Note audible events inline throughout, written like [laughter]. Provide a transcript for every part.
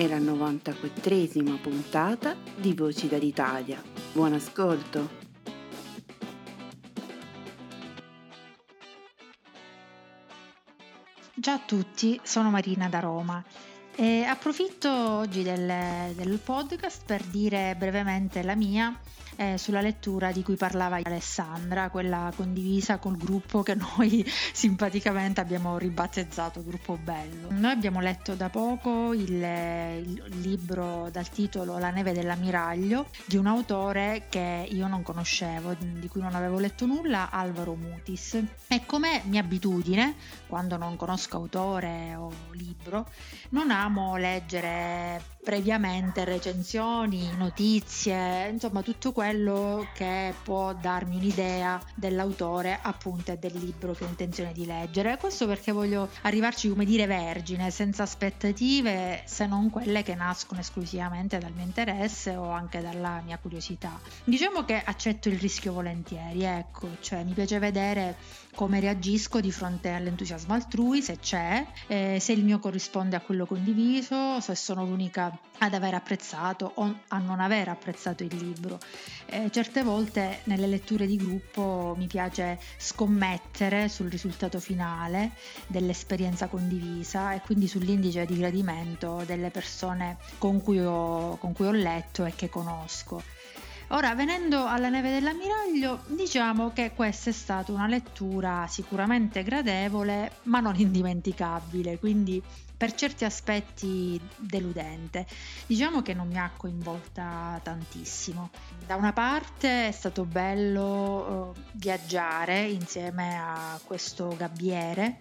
è la 94esima puntata di Voci dall'Italia. Buon ascolto! Ciao a tutti, sono Marina da Roma e approfitto oggi del, del podcast per dire brevemente la mia eh, sulla lettura di cui parlava Alessandra, quella condivisa col gruppo che noi [laughs] simpaticamente abbiamo ribattezzato Gruppo Bello. Noi abbiamo letto da poco il, il libro dal titolo La neve dell'ammiraglio di un autore che io non conoscevo, di cui non avevo letto nulla, Alvaro Mutis. E come mia abitudine, quando non conosco autore o libro, non amo leggere previamente recensioni, notizie, insomma tutto quello che può darmi un'idea dell'autore appunto e del libro che ho intenzione di leggere. Questo perché voglio arrivarci come dire vergine, senza aspettative se non quelle che nascono esclusivamente dal mio interesse o anche dalla mia curiosità. Diciamo che accetto il rischio volentieri, ecco, cioè mi piace vedere come reagisco di fronte all'entusiasmo altrui, se c'è, eh, se il mio corrisponde a quello condiviso, se sono l'unica ad aver apprezzato o a non aver apprezzato il libro. Eh, certe volte nelle letture di gruppo mi piace scommettere sul risultato finale dell'esperienza condivisa e quindi sull'indice di gradimento delle persone con cui ho, con cui ho letto e che conosco. Ora, venendo alla neve dell'ammiraglio, diciamo che questa è stata una lettura sicuramente gradevole, ma non indimenticabile, quindi per certi aspetti deludente. Diciamo che non mi ha coinvolta tantissimo. Da una parte è stato bello uh, viaggiare insieme a questo gabbiere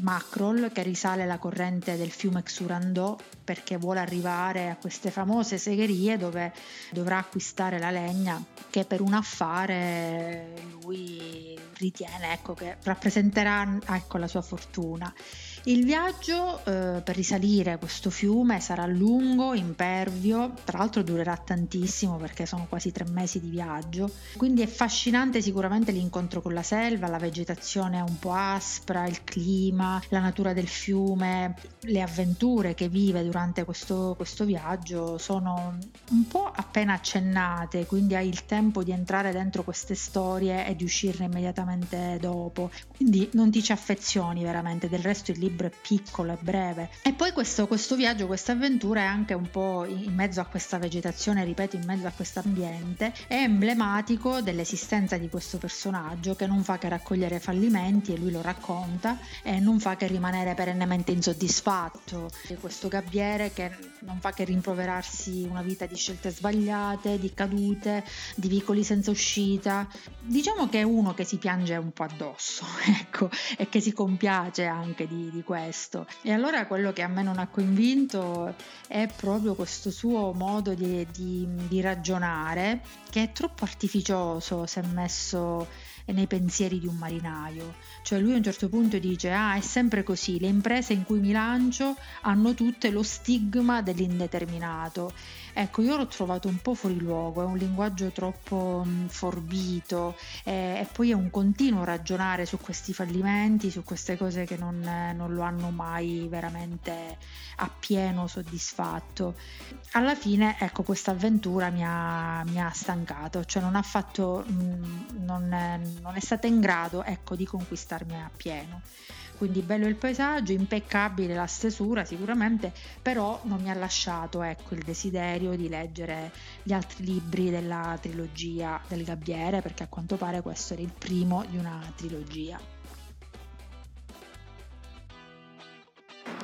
Macrol che risale la corrente del fiume Xurandò perché vuole arrivare a queste famose segherie dove dovrà acquistare la legna che per un affare lui ritiene ecco, che rappresenterà ecco, la sua fortuna. Il viaggio eh, per risalire questo fiume sarà lungo, impervio, tra l'altro durerà tantissimo perché sono quasi tre mesi di viaggio, quindi è affascinante sicuramente l'incontro con la selva, la vegetazione un po' aspra, il clima, la natura del fiume, le avventure che vive durante questo, questo viaggio sono un po' appena accennate, quindi hai il tempo di entrare dentro queste storie e di uscirne immediatamente dopo, quindi non ti ci affezioni veramente, del resto il libro libro è piccolo e breve. E poi questo, questo viaggio, questa avventura è anche un po' in mezzo a questa vegetazione, ripeto, in mezzo a questo ambiente, è emblematico dell'esistenza di questo personaggio che non fa che raccogliere fallimenti e lui lo racconta e non fa che rimanere perennemente insoddisfatto. Di questo gabbiere che non fa che rimproverarsi una vita di scelte sbagliate, di cadute, di vicoli senza uscita. Diciamo che è uno che si piange un po' addosso, [laughs] ecco, e che si compiace anche di, di questo. E allora quello che a me non ha convinto è proprio questo suo modo di, di, di ragionare che è troppo artificioso se messo nei pensieri di un marinaio. Cioè lui a un certo punto dice ah è sempre così, le imprese in cui mi lancio hanno tutte lo stigma dell'indeterminato Ecco, io l'ho trovato un po' fuori luogo, è un linguaggio troppo mh, forbito eh, e poi è un continuo ragionare su questi fallimenti, su queste cose che non, non lo hanno mai veramente appieno soddisfatto. Alla fine, ecco, questa avventura mi ha, mi ha stancato, cioè non ha fatto, mh, non, non è stata in grado, ecco, di conquistarmi appieno quindi bello il paesaggio, impeccabile la stesura sicuramente, però non mi ha lasciato ecco, il desiderio di leggere gli altri libri della trilogia del Gabbiere, perché a quanto pare questo era il primo di una trilogia.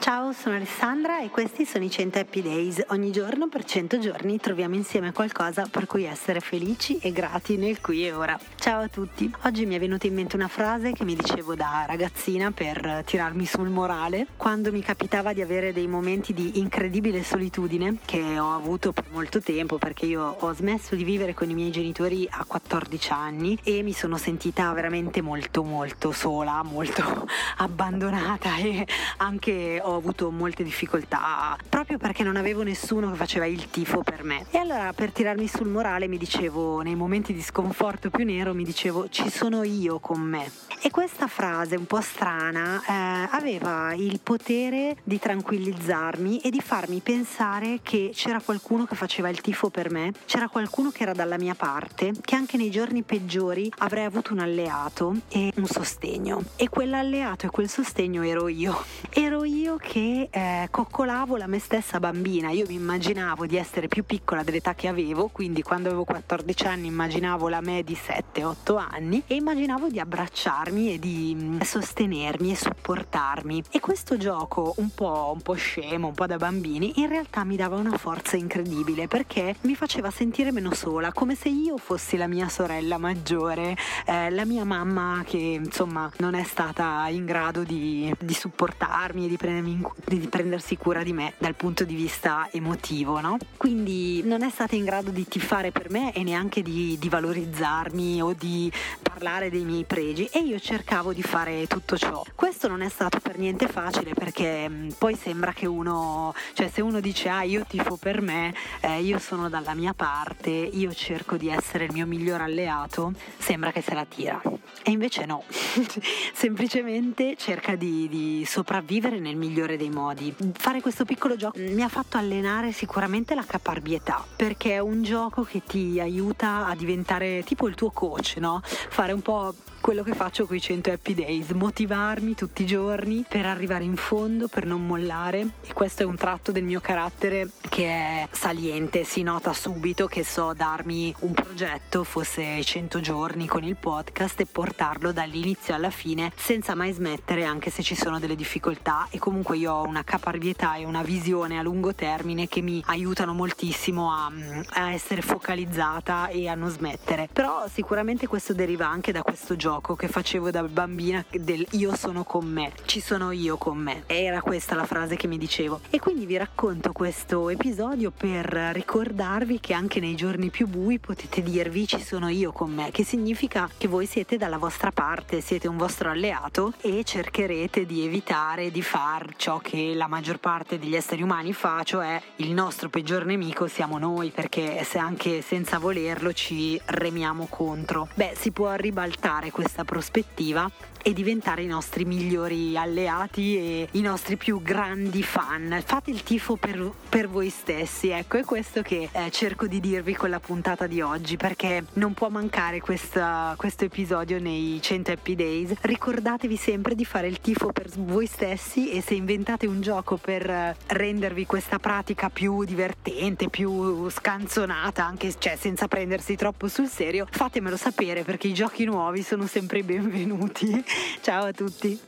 Ciao, sono Alessandra e questi sono i 100 Happy Days. Ogni giorno per 100 giorni troviamo insieme qualcosa per cui essere felici e grati nel qui e ora. Ciao a tutti. Oggi mi è venuta in mente una frase che mi dicevo da ragazzina per tirarmi sul morale quando mi capitava di avere dei momenti di incredibile solitudine che ho avuto per molto tempo perché io ho smesso di vivere con i miei genitori a 14 anni e mi sono sentita veramente molto molto sola, molto [laughs] abbandonata e anche ho ho avuto molte difficoltà proprio perché non avevo nessuno che faceva il tifo per me. E allora per tirarmi sul morale mi dicevo, nei momenti di sconforto più nero, mi dicevo ci sono io con me. E questa frase un po' strana eh, aveva il potere di tranquillizzarmi e di farmi pensare che c'era qualcuno che faceva il tifo per me, c'era qualcuno che era dalla mia parte, che anche nei giorni peggiori avrei avuto un alleato e un sostegno. E quell'alleato e quel sostegno ero io. Ero io che eh, coccolavo la me stessa bambina. Io mi immaginavo di essere più piccola dell'età che avevo, quindi quando avevo 14 anni immaginavo la me di 7-8 anni e immaginavo di abbracciarmi e di mm, sostenermi e supportarmi. E questo gioco un po', un po' scemo, un po' da bambini, in realtà mi dava una forza incredibile perché mi faceva sentire meno sola, come se io fossi la mia sorella maggiore, eh, la mia mamma che insomma non è stata in grado di, di supportarmi e di prendermi di prendersi cura di me dal punto di vista emotivo, no? Quindi non è stata in grado di tifare per me e neanche di, di valorizzarmi o di parlare dei miei pregi e io cercavo di fare tutto ciò. Questo non è stato per niente facile perché mh, mm, poi sembra che uno, cioè se uno dice ah io tifo per me, eh, io sono dalla mia parte, io cerco di essere il mio miglior alleato, sembra che se la tira. E invece no, [laughs] semplicemente cerca di, di sopravvivere nel migliore dei modi. Fare questo piccolo gioco mi ha fatto allenare sicuramente la caparbietà, perché è un gioco che ti aiuta a diventare tipo il tuo coach, no? Fare un po' quello che faccio con i 100 Happy Days, motivarmi tutti i giorni per arrivare in fondo, per non mollare e questo è un tratto del mio carattere che è saliente, si nota subito che so darmi un progetto, fosse 100 giorni con il podcast e portarlo dall'inizio alla fine senza mai smettere anche se ci sono delle difficoltà e comunque io ho una caparbietà e una visione a lungo termine che mi aiutano moltissimo a, a essere focalizzata e a non smettere. Però sicuramente questo deriva anche da questo gioco gioco che facevo da bambina del io sono con me, ci sono io con me. Era questa la frase che mi dicevo. E quindi vi racconto questo episodio per ricordarvi che anche nei giorni più bui potete dirvi ci sono io con me, che significa che voi siete dalla vostra parte, siete un vostro alleato e cercherete di evitare di far ciò che la maggior parte degli esseri umani fa, cioè il nostro peggior nemico siamo noi, perché se anche senza volerlo ci remiamo contro. Beh, si può ribaltare questo questa prospettiva e diventare i nostri migliori alleati e i nostri più grandi fan. Fate il tifo per, per voi stessi, ecco, è questo che eh, cerco di dirvi con la puntata di oggi, perché non può mancare questa, questo episodio nei 100 Happy Days. Ricordatevi sempre di fare il tifo per voi stessi e se inventate un gioco per rendervi questa pratica più divertente, più scanzonata, anche cioè, senza prendersi troppo sul serio, fatemelo sapere perché i giochi nuovi sono sempre benvenuti. [laughs] Ciao a tutti.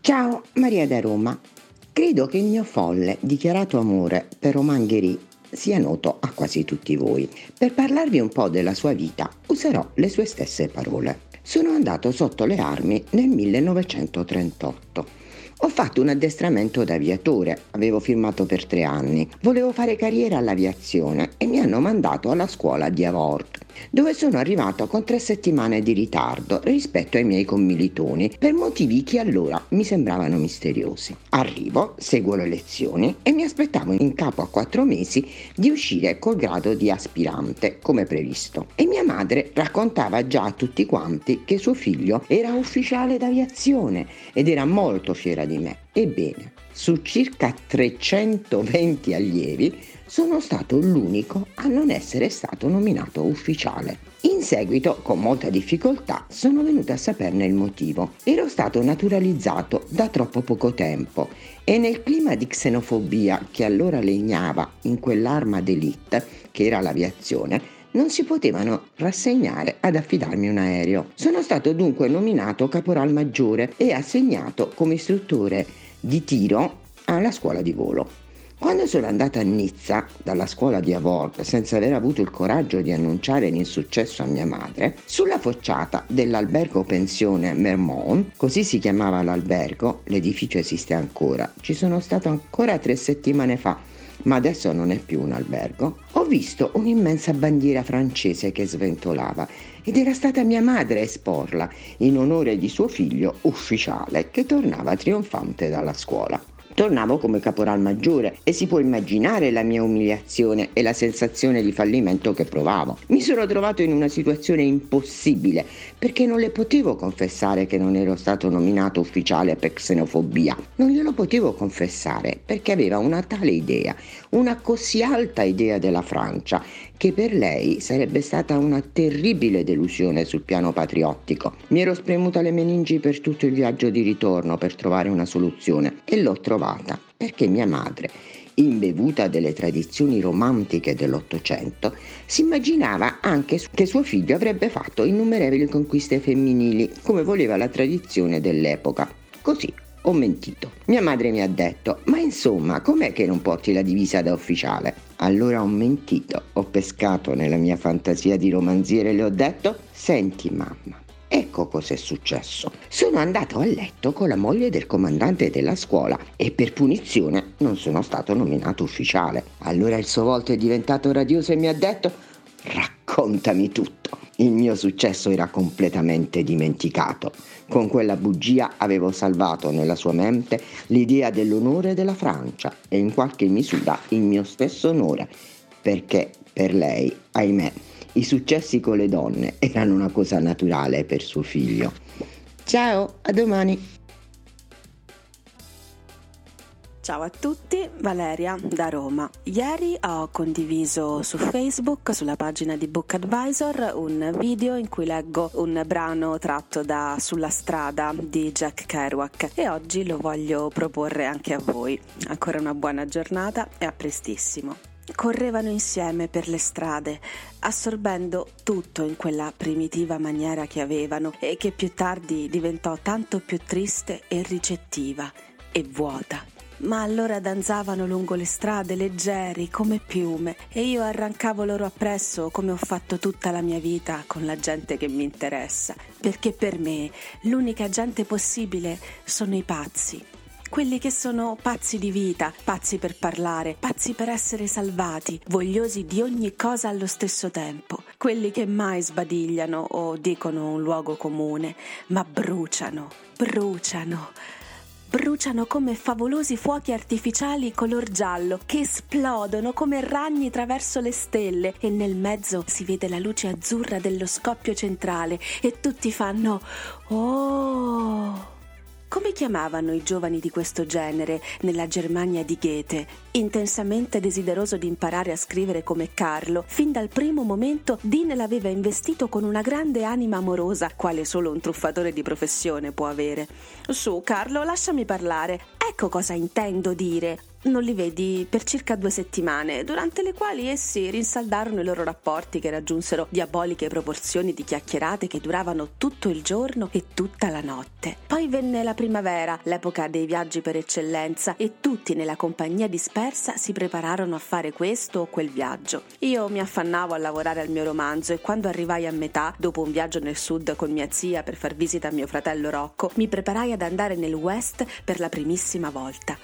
Ciao, Maria da Roma. Credo che il mio folle dichiarato amore per Roman Gheri sia noto a quasi tutti voi. Per parlarvi un po' della sua vita userò le sue stesse parole. Sono andato sotto le armi nel 1938. Ho fatto un addestramento da aviatore, avevo firmato per tre anni. Volevo fare carriera all'aviazione e mi hanno mandato alla scuola di Avord dove sono arrivato con tre settimane di ritardo rispetto ai miei commilitoni per motivi che allora mi sembravano misteriosi. Arrivo, seguo le lezioni e mi aspettavo in capo a quattro mesi di uscire col grado di aspirante, come previsto. E mia madre raccontava già a tutti quanti che suo figlio era ufficiale d'aviazione ed era molto fiera di me. Ebbene, su circa 320 allievi sono stato l'unico a non essere stato nominato ufficiale. In seguito, con molta difficoltà, sono venuta a saperne il motivo. Ero stato naturalizzato da troppo poco tempo e nel clima di xenofobia che allora legnava in quell'arma d'élite, che era l'aviazione, non si potevano rassegnare ad affidarmi un aereo. Sono stato dunque nominato caporal maggiore e assegnato come istruttore di tiro alla scuola di volo. Quando sono andata a Nizza dalla scuola di Avord senza aver avuto il coraggio di annunciare l'insuccesso a mia madre, sulla facciata dell'albergo pensione Mermont, così si chiamava l'albergo, l'edificio esiste ancora, ci sono stato ancora tre settimane fa, ma adesso non è più un albergo, ho visto un'immensa bandiera francese che sventolava ed era stata mia madre a esporla in onore di suo figlio ufficiale che tornava trionfante dalla scuola. Tornavo come caporal maggiore e si può immaginare la mia umiliazione e la sensazione di fallimento che provavo. Mi sono trovato in una situazione impossibile perché non le potevo confessare che non ero stato nominato ufficiale per xenofobia. Non glielo potevo confessare perché aveva una tale idea, una così alta idea della Francia che per lei sarebbe stata una terribile delusione sul piano patriottico. Mi ero spremuta le meningi per tutto il viaggio di ritorno per trovare una soluzione e l'ho trovata perché mia madre imbevuta delle tradizioni romantiche dell'Ottocento, si immaginava anche che suo figlio avrebbe fatto innumerevoli conquiste femminili, come voleva la tradizione dell'epoca. Così ho mentito. Mia madre mi ha detto, ma insomma, com'è che non porti la divisa da ufficiale? Allora ho mentito, ho pescato nella mia fantasia di romanziere e le ho detto, senti mamma, Ecco cos'è successo. Sono andato a letto con la moglie del comandante della scuola e per punizione non sono stato nominato ufficiale. Allora il suo volto è diventato radioso e mi ha detto raccontami tutto. Il mio successo era completamente dimenticato. Con quella bugia avevo salvato nella sua mente l'idea dell'onore della Francia e in qualche misura il mio stesso onore, perché per lei, ahimè, i successi con le donne erano una cosa naturale per suo figlio. Ciao, a domani! Ciao a tutti, Valeria da Roma. Ieri ho condiviso su Facebook, sulla pagina di Book Advisor, un video in cui leggo un brano tratto da Sulla strada di Jack Kerouac e oggi lo voglio proporre anche a voi. Ancora una buona giornata e a prestissimo. Correvano insieme per le strade, assorbendo tutto in quella primitiva maniera che avevano e che più tardi diventò tanto più triste e ricettiva e vuota. Ma allora danzavano lungo le strade leggeri come piume e io arrancavo loro appresso come ho fatto tutta la mia vita con la gente che mi interessa, perché per me l'unica gente possibile sono i pazzi quelli che sono pazzi di vita, pazzi per parlare, pazzi per essere salvati, vogliosi di ogni cosa allo stesso tempo, quelli che mai sbadigliano o dicono un luogo comune, ma bruciano, bruciano bruciano come favolosi fuochi artificiali color giallo che esplodono come ragni traverso le stelle e nel mezzo si vede la luce azzurra dello scoppio centrale e tutti fanno Oh! Come chiamavano i giovani di questo genere nella Germania di Goethe? Intensamente desideroso di imparare a scrivere come Carlo, fin dal primo momento Dean l'aveva investito con una grande anima amorosa, quale solo un truffatore di professione può avere. Su, Carlo, lasciami parlare. Ecco cosa intendo dire non li vedi per circa due settimane, durante le quali essi rinsaldarono i loro rapporti che raggiunsero diaboliche proporzioni di chiacchierate che duravano tutto il giorno e tutta la notte. Poi venne la primavera, l'epoca dei viaggi per eccellenza, e tutti nella compagnia dispersa si prepararono a fare questo o quel viaggio. Io mi affannavo a lavorare al mio romanzo e quando arrivai a metà, dopo un viaggio nel sud con mia zia per far visita a mio fratello Rocco, mi preparai ad andare nel west per la primissima volta.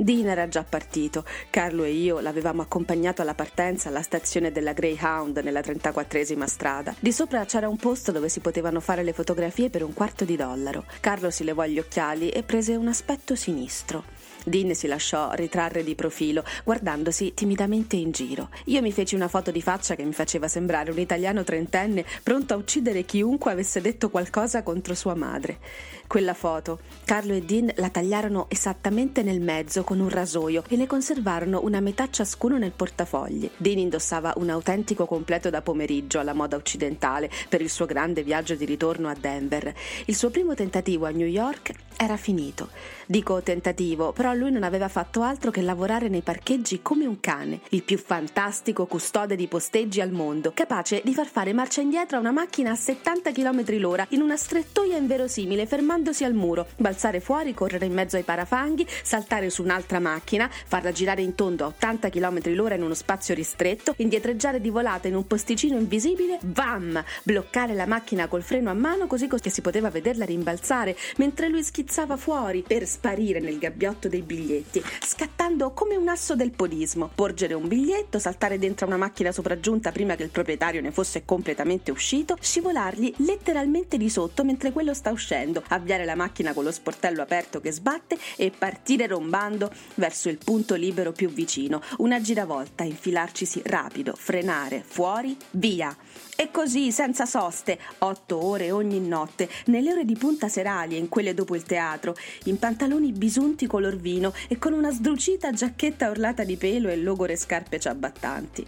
Dean era già partito. Carlo e io l'avevamo accompagnato alla partenza alla stazione della Greyhound nella 34esima strada. Di sopra c'era un posto dove si potevano fare le fotografie per un quarto di dollaro. Carlo si levò gli occhiali e prese un aspetto sinistro. Dean si lasciò ritrarre di profilo, guardandosi timidamente in giro. Io mi feci una foto di faccia che mi faceva sembrare un italiano trentenne pronto a uccidere chiunque avesse detto qualcosa contro sua madre. Quella foto, Carlo e Dean la tagliarono esattamente nel mezzo con un rasoio e ne conservarono una metà ciascuno nel portafogli. Dean indossava un autentico completo da pomeriggio alla moda occidentale per il suo grande viaggio di ritorno a Denver. Il suo primo tentativo a New York era finito. Dico tentativo, però lui non aveva fatto altro che lavorare nei parcheggi come un cane, il più fantastico custode di posteggi al mondo, capace di far fare marcia indietro a una macchina a 70 km l'ora in una strettoia inverosimile, fermandosi al muro, balzare fuori, correre in mezzo ai parafanghi, saltare su un'altra macchina, farla girare in tondo a 80 km l'ora in uno spazio ristretto, indietreggiare di volata in un posticino invisibile, vam! bloccare la macchina col freno a mano così che si poteva vederla rimbalzare, mentre lui schizzava fuori per sparire nel gabbiotto dei biglietti, scattando come un asso del podismo, porgere un biglietto, saltare dentro una macchina sopraggiunta prima che il proprietario ne fosse completamente uscito, scivolargli letteralmente di sotto mentre quello sta uscendo, avviare la macchina con lo sportello aperto che sbatte e partire rombando verso il punto libero più vicino, una giravolta, infilarcisi rapido, frenare, fuori, via. E così, senza soste, otto ore ogni notte, nelle ore di punta serali e in quelle dopo il teatro, in pantaloni bisunti color vino e con una sdrucita giacchetta orlata di pelo e logore scarpe ciabattanti.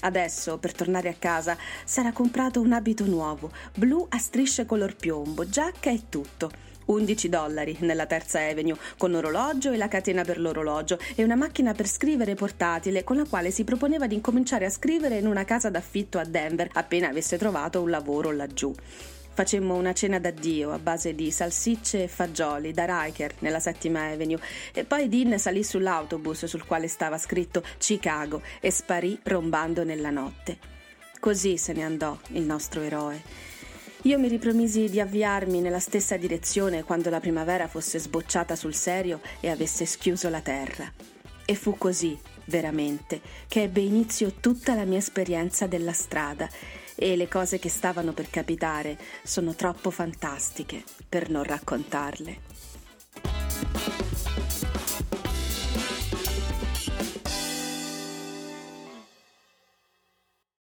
Adesso, per tornare a casa, s'era comprato un abito nuovo, blu a strisce color piombo, giacca e tutto. 11 dollari nella terza Avenue, con orologio e la catena per l'orologio e una macchina per scrivere portatile con la quale si proponeva di incominciare a scrivere in una casa d'affitto a Denver appena avesse trovato un lavoro laggiù. Facemmo una cena d'addio a base di salsicce e fagioli da Riker nella settima Avenue e poi Dean salì sull'autobus sul quale stava scritto Chicago e sparì rombando nella notte. Così se ne andò il nostro eroe. Io mi ripromisi di avviarmi nella stessa direzione quando la primavera fosse sbocciata sul serio e avesse schiuso la terra. E fu così, veramente, che ebbe inizio tutta la mia esperienza della strada e le cose che stavano per capitare sono troppo fantastiche per non raccontarle.